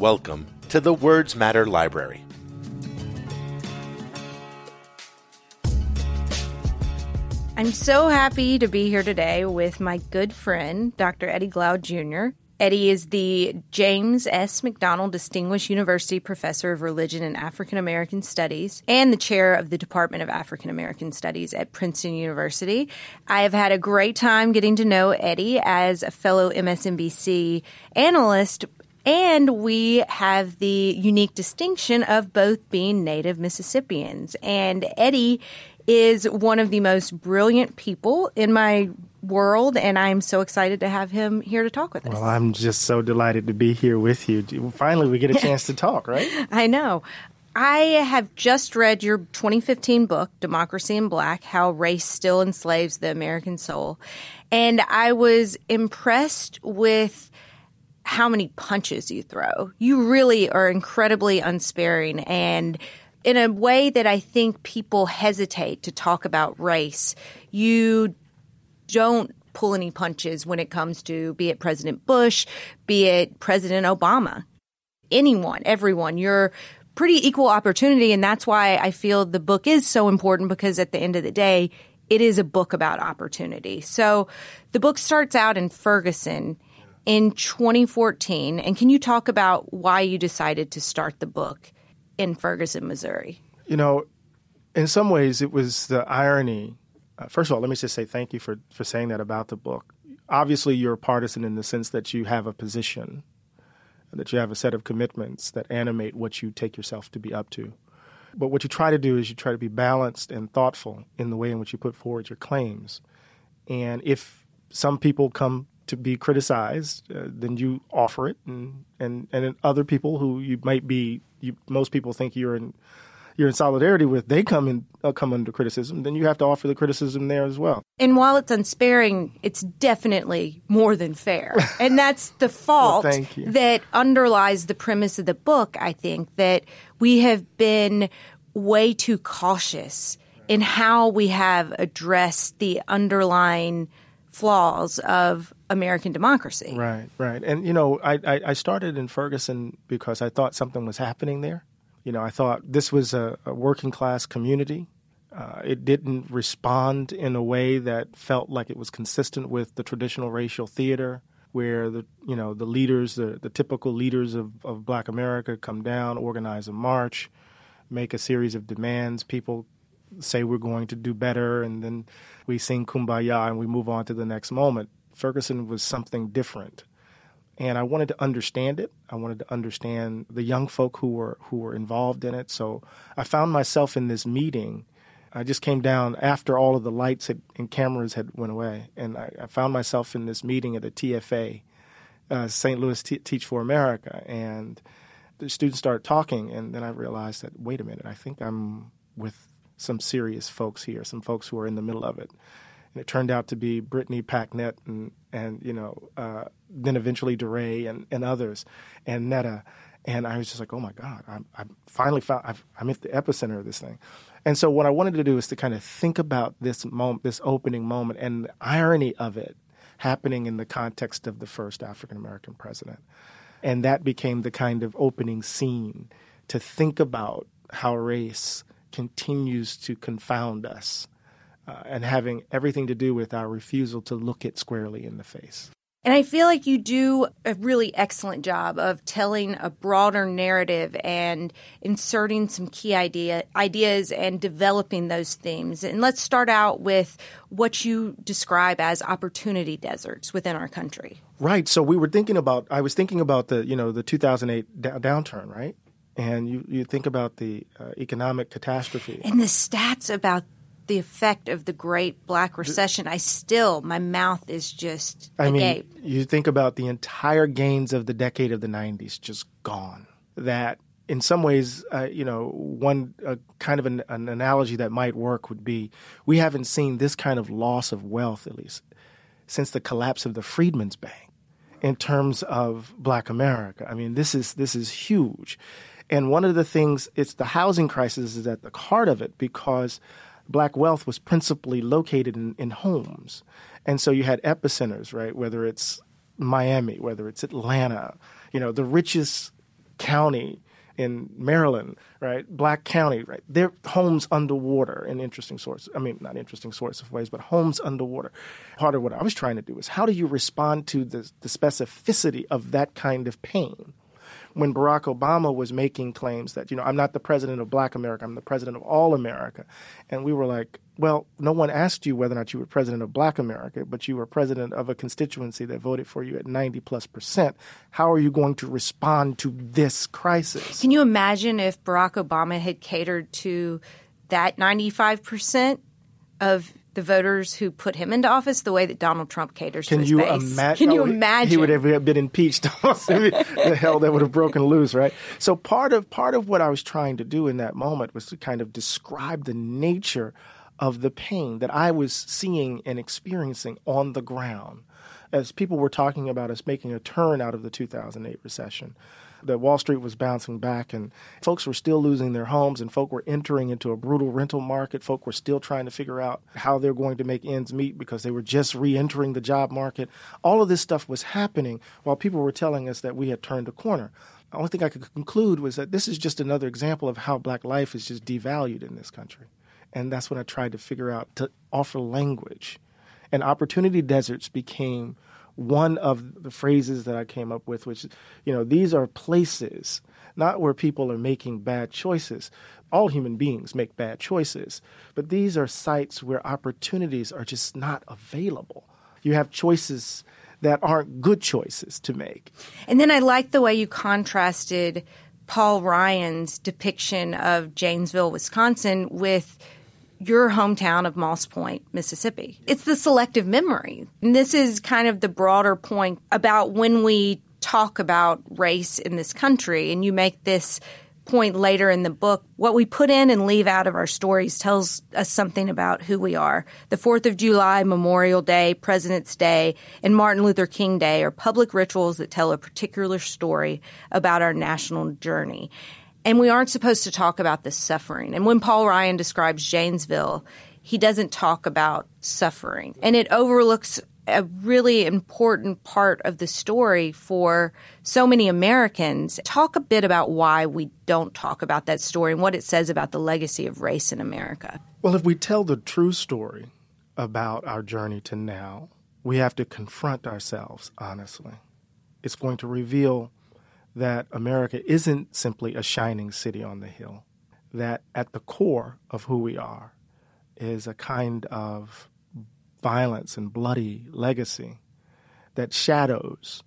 Welcome to the Words Matter Library. I'm so happy to be here today with my good friend, Dr. Eddie Glaude Jr. Eddie is the James S. McDonnell Distinguished University Professor of Religion and African American Studies and the chair of the Department of African American Studies at Princeton University. I have had a great time getting to know Eddie as a fellow MSNBC analyst, and we have the unique distinction of both being native Mississippians. And Eddie is one of the most brilliant people in my world, and I'm so excited to have him here to talk with us. Well, I'm just so delighted to be here with you. Finally, we get a chance to talk, right? I know. I have just read your 2015 book, Democracy in Black How Race Still Enslaves the American Soul. And I was impressed with how many punches you throw. You really are incredibly unsparing and in a way that I think people hesitate to talk about race. You don't pull any punches when it comes to be it President Bush, be it President Obama, anyone, everyone. You're pretty equal opportunity. And that's why I feel the book is so important because at the end of the day, it is a book about opportunity. So the book starts out in Ferguson in 2014. And can you talk about why you decided to start the book in Ferguson, Missouri? You know, in some ways, it was the irony. Uh, first of all, let me just say thank you for, for saying that about the book. Obviously, you're a partisan in the sense that you have a position, that you have a set of commitments that animate what you take yourself to be up to. But what you try to do is you try to be balanced and thoughtful in the way in which you put forward your claims. And if some people come to be criticized, uh, then you offer it, and and and other people who you might be, you, most people think you're in you're in solidarity with, they come in uh, come under criticism. Then you have to offer the criticism there as well. And while it's unsparing, it's definitely more than fair, and that's the fault well, that underlies the premise of the book. I think that we have been way too cautious in how we have addressed the underlying flaws of American democracy. Right, right. And, you know, I, I, I, started in Ferguson because I thought something was happening there. You know, I thought this was a, a working class community. Uh, it didn't respond in a way that felt like it was consistent with the traditional racial theater where the you know the leaders the, the typical leaders of, of black america come down organize a march make a series of demands people say we're going to do better and then we sing kumbaya and we move on to the next moment Ferguson was something different. And I wanted to understand it. I wanted to understand the young folk who were who were involved in it. So I found myself in this meeting. I just came down after all of the lights had, and cameras had went away, and I, I, found myself in this meeting at the TFA, uh, St. Louis T- Teach for America, and the students started talking, and then I realized that wait a minute, I think I'm with some serious folks here, some folks who are in the middle of it. And it turned out to be Brittany Packnett and and you know uh, then eventually DeRay and, and others and Netta. And I was just like oh my god I'm, I finally found i am at the epicenter of this thing. And so what I wanted to do is to kind of think about this moment this opening moment and the irony of it happening in the context of the first African American president. And that became the kind of opening scene to think about how race continues to confound us uh, and having everything to do with our refusal to look it squarely in the face. And I feel like you do a really excellent job of telling a broader narrative and inserting some key idea, ideas and developing those themes. And let's start out with what you describe as opportunity deserts within our country. Right. So we were thinking about, I was thinking about the, you know, the 2008 downturn, right? And you, you think about the uh, economic catastrophe. And the stats about the effect of the Great Black Recession, I still my mouth is just I agape. mean, you think about the entire gains of the decade of the '90s just gone. That in some ways, uh, you know, one uh, kind of an, an analogy that might work would be we haven't seen this kind of loss of wealth, at least, since the collapse of the Freedmen's Bank in terms of Black America. I mean, this is this is huge. And one of the things, it's the housing crisis is at the heart of it because black wealth was principally located in, in homes. And so you had epicenters, right? Whether it's Miami, whether it's Atlanta, you know, the richest County in Maryland, right? Black County, right? Their homes underwater in interesting sorts. I mean, not interesting sorts of ways, but homes underwater. Part of what I was trying to do is how do you respond to the, the specificity of that kind of pain? When Barack Obama was making claims that, you know, I'm not the president of black America, I'm the president of all America. And we were like, well, no one asked you whether or not you were president of black America, but you were president of a constituency that voted for you at 90 plus percent. How are you going to respond to this crisis? Can you imagine if Barack Obama had catered to that 95 percent of the voters who put him into office the way that Donald Trump caters Can to his you base. imagine? Can you oh, imagine? He would have been impeached. the hell that would have broken loose, right? So part of part of what I was trying to do in that moment was to kind of describe the nature of the pain that I was seeing and experiencing on the ground as people were talking about us making a turn out of the 2008 recession that Wall Street was bouncing back and folks were still losing their homes and folk were entering into a brutal rental market. Folk were still trying to figure out how they're going to make ends meet because they were just re entering the job market. All of this stuff was happening while people were telling us that we had turned a corner. The only thing I could conclude was that this is just another example of how black life is just devalued in this country. And that's when I tried to figure out to offer language. And opportunity deserts became one of the phrases that I came up with, which, you know, these are places, not where people are making bad choices. All human beings make bad choices, but these are sites where opportunities are just not available. You have choices that aren't good choices to make. And then I like the way you contrasted Paul Ryan's depiction of Janesville, Wisconsin with your hometown of Moss Point, Mississippi. It's the selective memory. And this is kind of the broader point about when we talk about race in this country. And you make this point later in the book. What we put in and leave out of our stories tells us something about who we are. The 4th of July, Memorial Day, President's Day, and Martin Luther King Day are public rituals that tell a particular story about our national journey. And we aren't supposed to talk about the suffering. And when Paul Ryan describes Janesville, he doesn't talk about suffering. And it overlooks a really important part of the story for so many Americans. Talk a bit about why we don't talk about that story and what it says about the legacy of race in America. Well, if we tell the true story about our journey to now, we have to confront ourselves honestly. It's going to reveal that America isn't simply a shining city on the hill, that at the core of who we are is a kind of violence and bloody legacy that shadows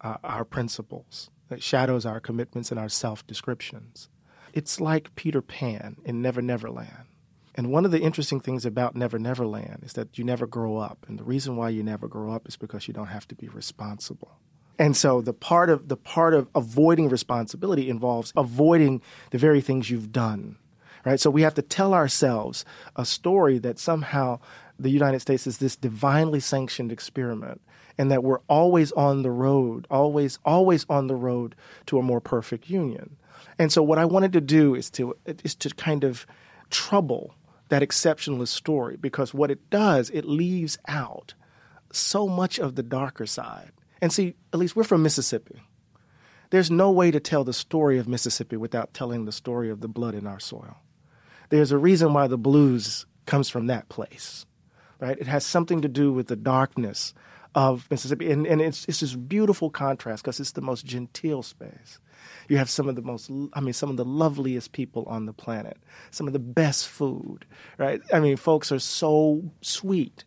uh, our principles, that shadows our commitments and our self descriptions. It's like Peter Pan in Never Never Land. And one of the interesting things about Never Never Land is that you never grow up. And the reason why you never grow up is because you don't have to be responsible. And so the part of the part of avoiding responsibility involves avoiding the very things you've done. Right? So we have to tell ourselves a story that somehow the United States is this divinely sanctioned experiment and that we're always on the road, always always on the road to a more perfect union. And so what I wanted to do is to is to kind of trouble that exceptionalist story because what it does, it leaves out so much of the darker side. And see, at least we're from Mississippi. There's no way to tell the story of Mississippi without telling the story of the blood in our soil. There's a reason why the blues comes from that place, right? It has something to do with the darkness of Mississippi. And, and it's, it's this beautiful contrast because it's the most genteel space. You have some of the most, I mean, some of the loveliest people on the planet, some of the best food, right? I mean, folks are so sweet.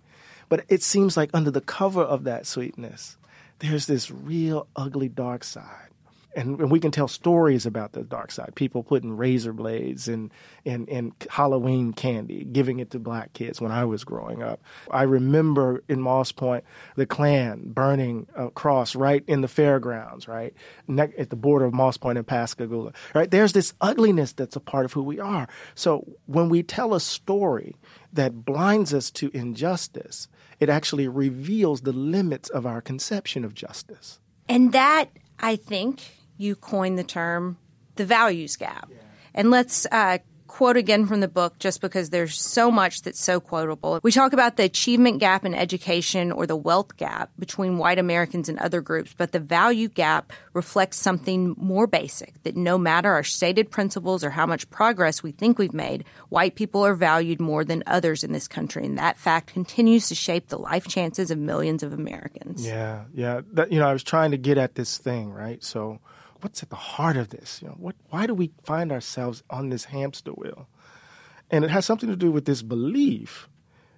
But it seems like under the cover of that sweetness, there's this real ugly dark side. And, and we can tell stories about the dark side. People putting razor blades in, in Halloween candy, giving it to black kids when I was growing up. I remember in Moss Point, the Klan burning a cross right in the fairgrounds, right? Ne- at the border of Moss Point and Pascagoula, right? There's this ugliness that's a part of who we are. So when we tell a story that blinds us to injustice, it actually reveals the limits of our conception of justice. And that, I think, you coined the term the values gap. And let's uh, quote again from the book just because there's so much that's so quotable. We talk about the achievement gap in education or the wealth gap between white Americans and other groups, but the value gap reflects something more basic that no matter our stated principles or how much progress we think we've made, white people are valued more than others in this country. And that fact continues to shape the life chances of millions of Americans. Yeah, yeah. That, you know, I was trying to get at this thing, right? So, what's at the heart of this? You know, what? Why do we find ourselves on this hamster wheel? And it has something to do with this belief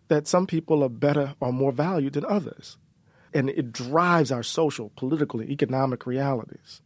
that some people are better or more valued than others, and it drives our social, political, and economic realities.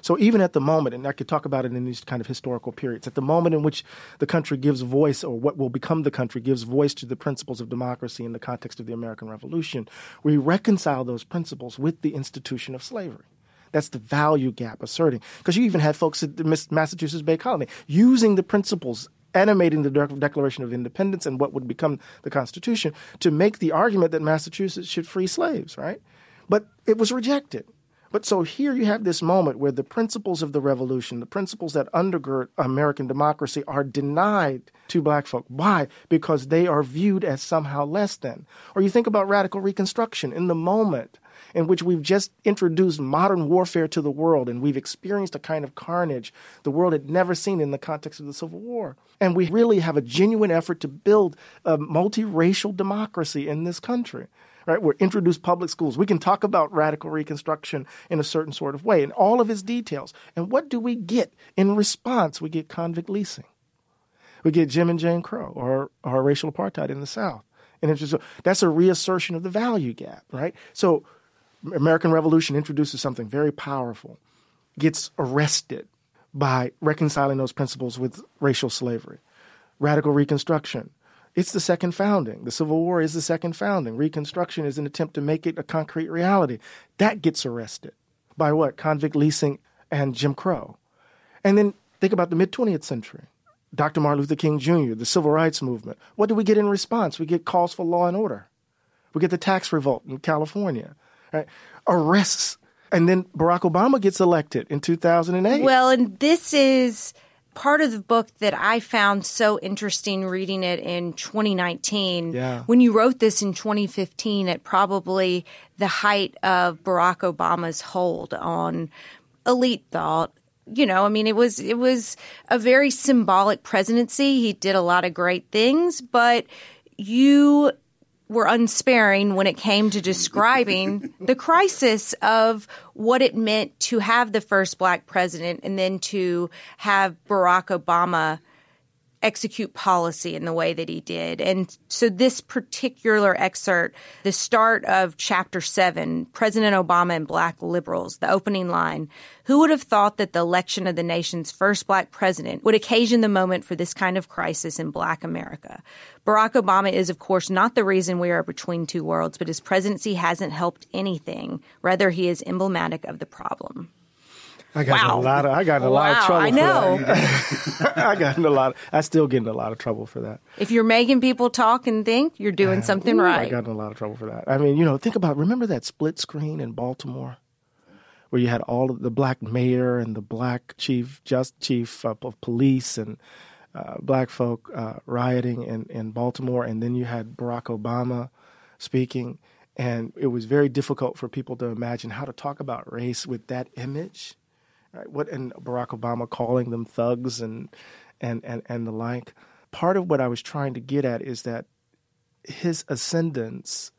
So even at the moment, and I could talk about it in these kind of historical periods, at the moment in which the country gives voice, or what will become the country gives voice to the principles of democracy in the context of the American Revolution, we reconcile those principles with the institution of slavery. That's the value gap asserting. Because you even had folks at the Massachusetts Bay Colony using the principles animating the Declaration of Independence and what would become the Constitution to make the argument that Massachusetts should free slaves, right? But it was rejected. But so here you have this moment where the principles of the revolution, the principles that undergird American democracy, are denied to black folk. Why? Because they are viewed as somehow less than. Or you think about radical reconstruction in the moment in which we've just introduced modern warfare to the world and we've experienced a kind of carnage the world had never seen in the context of the Civil War. And we really have a genuine effort to build a multiracial democracy in this country. Right? We're introduced public schools. We can talk about radical reconstruction in a certain sort of way in all of its details. And what do we get in response? We get convict leasing. We get Jim and Jane Crow or, or racial apartheid in the South. And it's just, that's a reassertion of the value gap, right? So American Revolution introduces something very powerful, gets arrested by reconciling those principles with racial slavery. Radical Reconstruction. It's the second founding. The Civil War is the second founding. Reconstruction is an attempt to make it a concrete reality. That gets arrested by what? Convict leasing and Jim Crow. And then think about the mid 20th century. Dr. Martin Luther King Jr., the civil rights movement. What do we get in response? We get calls for law and order. We get the tax revolt in California right? arrests. And then Barack Obama gets elected in 2008. Well, and this is part of the book that I found so interesting reading it in 2019. Yeah. When you wrote this in 2015 at probably the height of Barack Obama's hold on elite thought. You know, I mean, it was it was a very symbolic presidency. He did a lot of great things, but you were unsparing when it came to describing the crisis of what it meant to have the first black president and then to have Barack Obama execute policy in the way that he did. And so this particular excerpt, the start of chapter seven, President Obama and black liberals, the opening line, who would have thought that the election of the nation's first black president would occasion the moment for this kind of crisis in black America? Barack Obama is, of course, not the reason we are between two worlds, but his presidency hasn't helped anything. Rather, he is emblematic of the problem. I got wow. in a lot of I got in a wow, lot of trouble. I know. I got in a lot. Of, I still get in a lot of trouble for that. If you're making people talk and think, you're doing uh, something ooh, right. I got in a lot of trouble for that. I mean, you know, think about remember that split screen in Baltimore, where you had all of the black mayor and the black chief, just chief of, of police and uh, black folk uh, rioting in in Baltimore, and then you had Barack Obama speaking. And it was very difficult for people to imagine how to talk about race with that image right? What and Barack Obama calling them thugs and and and and the like. Part of what I was trying to get at is that his ascendance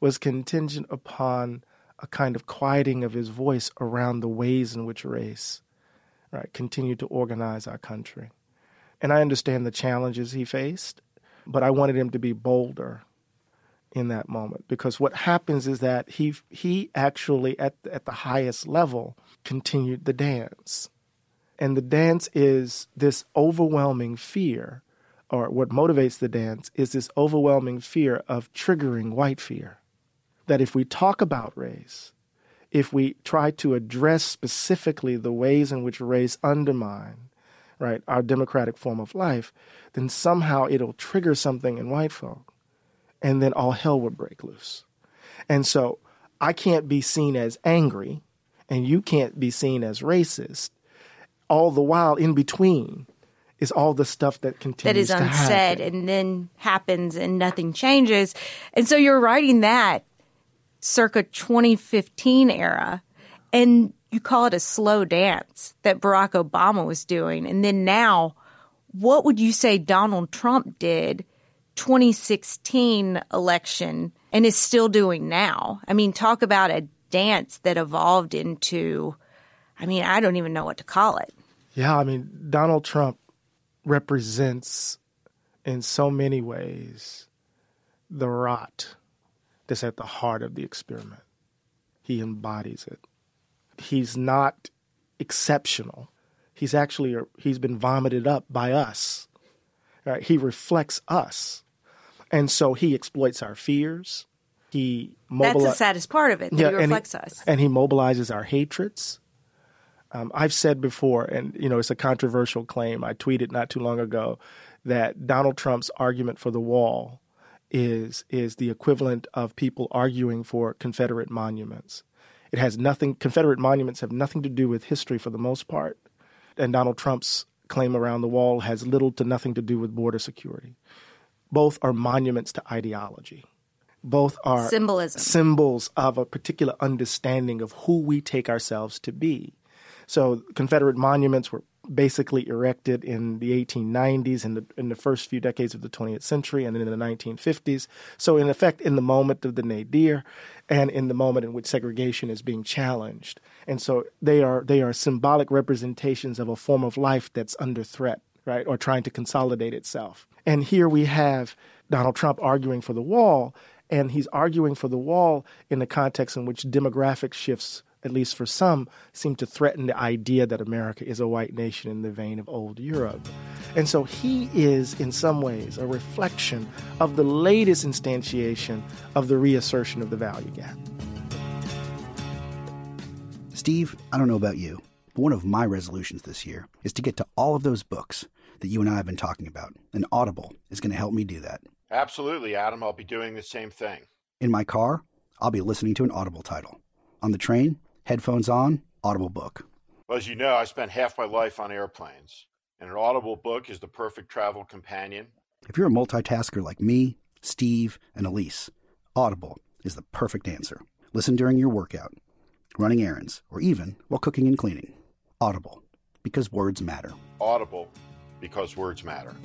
was contingent upon a kind of quieting of his voice around the ways in which race right continued to organize our country. And I understand the challenges he faced, but I wanted him to be bolder in that moment because what happens is that he he actually at at the highest level continued the dance. And the dance is this overwhelming fear, or what motivates the dance is this overwhelming fear of triggering white fear. That if we talk about race, if we try to address specifically the ways in which race undermine right our democratic form of life, then somehow it'll trigger something in white folk, and then all hell would break loose. And so I can't be seen as angry and you can't be seen as racist. All the while, in between, is all the stuff that continues that is unsaid and then happens and nothing changes. And so you're writing that circa 2015 era and you call it a slow dance that Barack Obama was doing. And then now, what would you say Donald Trump did 2016 election and is still doing now? I mean, talk about a dance that evolved into, I mean, I don't even know what to call it. Yeah, I mean, Donald Trump represents in so many ways the rot that's at the heart of the experiment. He embodies it. He's not exceptional. He's actually he's been vomited up by us. Right? He reflects us. And so he exploits our fears. He mobilizes. That's the saddest part of it. Yeah, he reflects and he, us, and he mobilizes our hatreds. Um, I've said before, and you know, it's a controversial claim. I tweeted not too long ago that Donald Trump's argument for the wall is is the equivalent of people arguing for Confederate monuments. It has nothing. Confederate monuments have nothing to do with history for the most part, and Donald Trump's claim around the wall has little to nothing to do with border security. Both are monuments to ideology. Both are symbolism symbols of a particular understanding of who we take ourselves to be. So Confederate monuments were basically erected in the 1890s in the in the first few decades of the 20th century and then in the 1950s. So in effect in the moment of the nadir and in the moment in which segregation is being challenged. And so they are they are symbolic representations of a form of life that's under threat, right? Or trying to consolidate itself. And here we have Donald Trump arguing for the wall and he's arguing for the wall in the context in which demographic shifts at least for some, seem to threaten the idea that America is a white nation in the vein of old Europe. And so he is, in some ways, a reflection of the latest instantiation of the reassertion of the value gap. Steve, I don't know about you, but one of my resolutions this year is to get to all of those books that you and I have been talking about, and Audible is going to help me do that. Absolutely, Adam. I'll be doing the same thing. In my car, I'll be listening to an Audible title. On the train, headphones on, Audible book. Well, as you know, I spent half my life on airplanes, and an Audible book is the perfect travel companion. If you're a multitasker like me, Steve, and Elise, Audible is the perfect answer. Listen during your workout, running errands, or even while cooking and cleaning. Audible, because words matter. Audible, because words matter.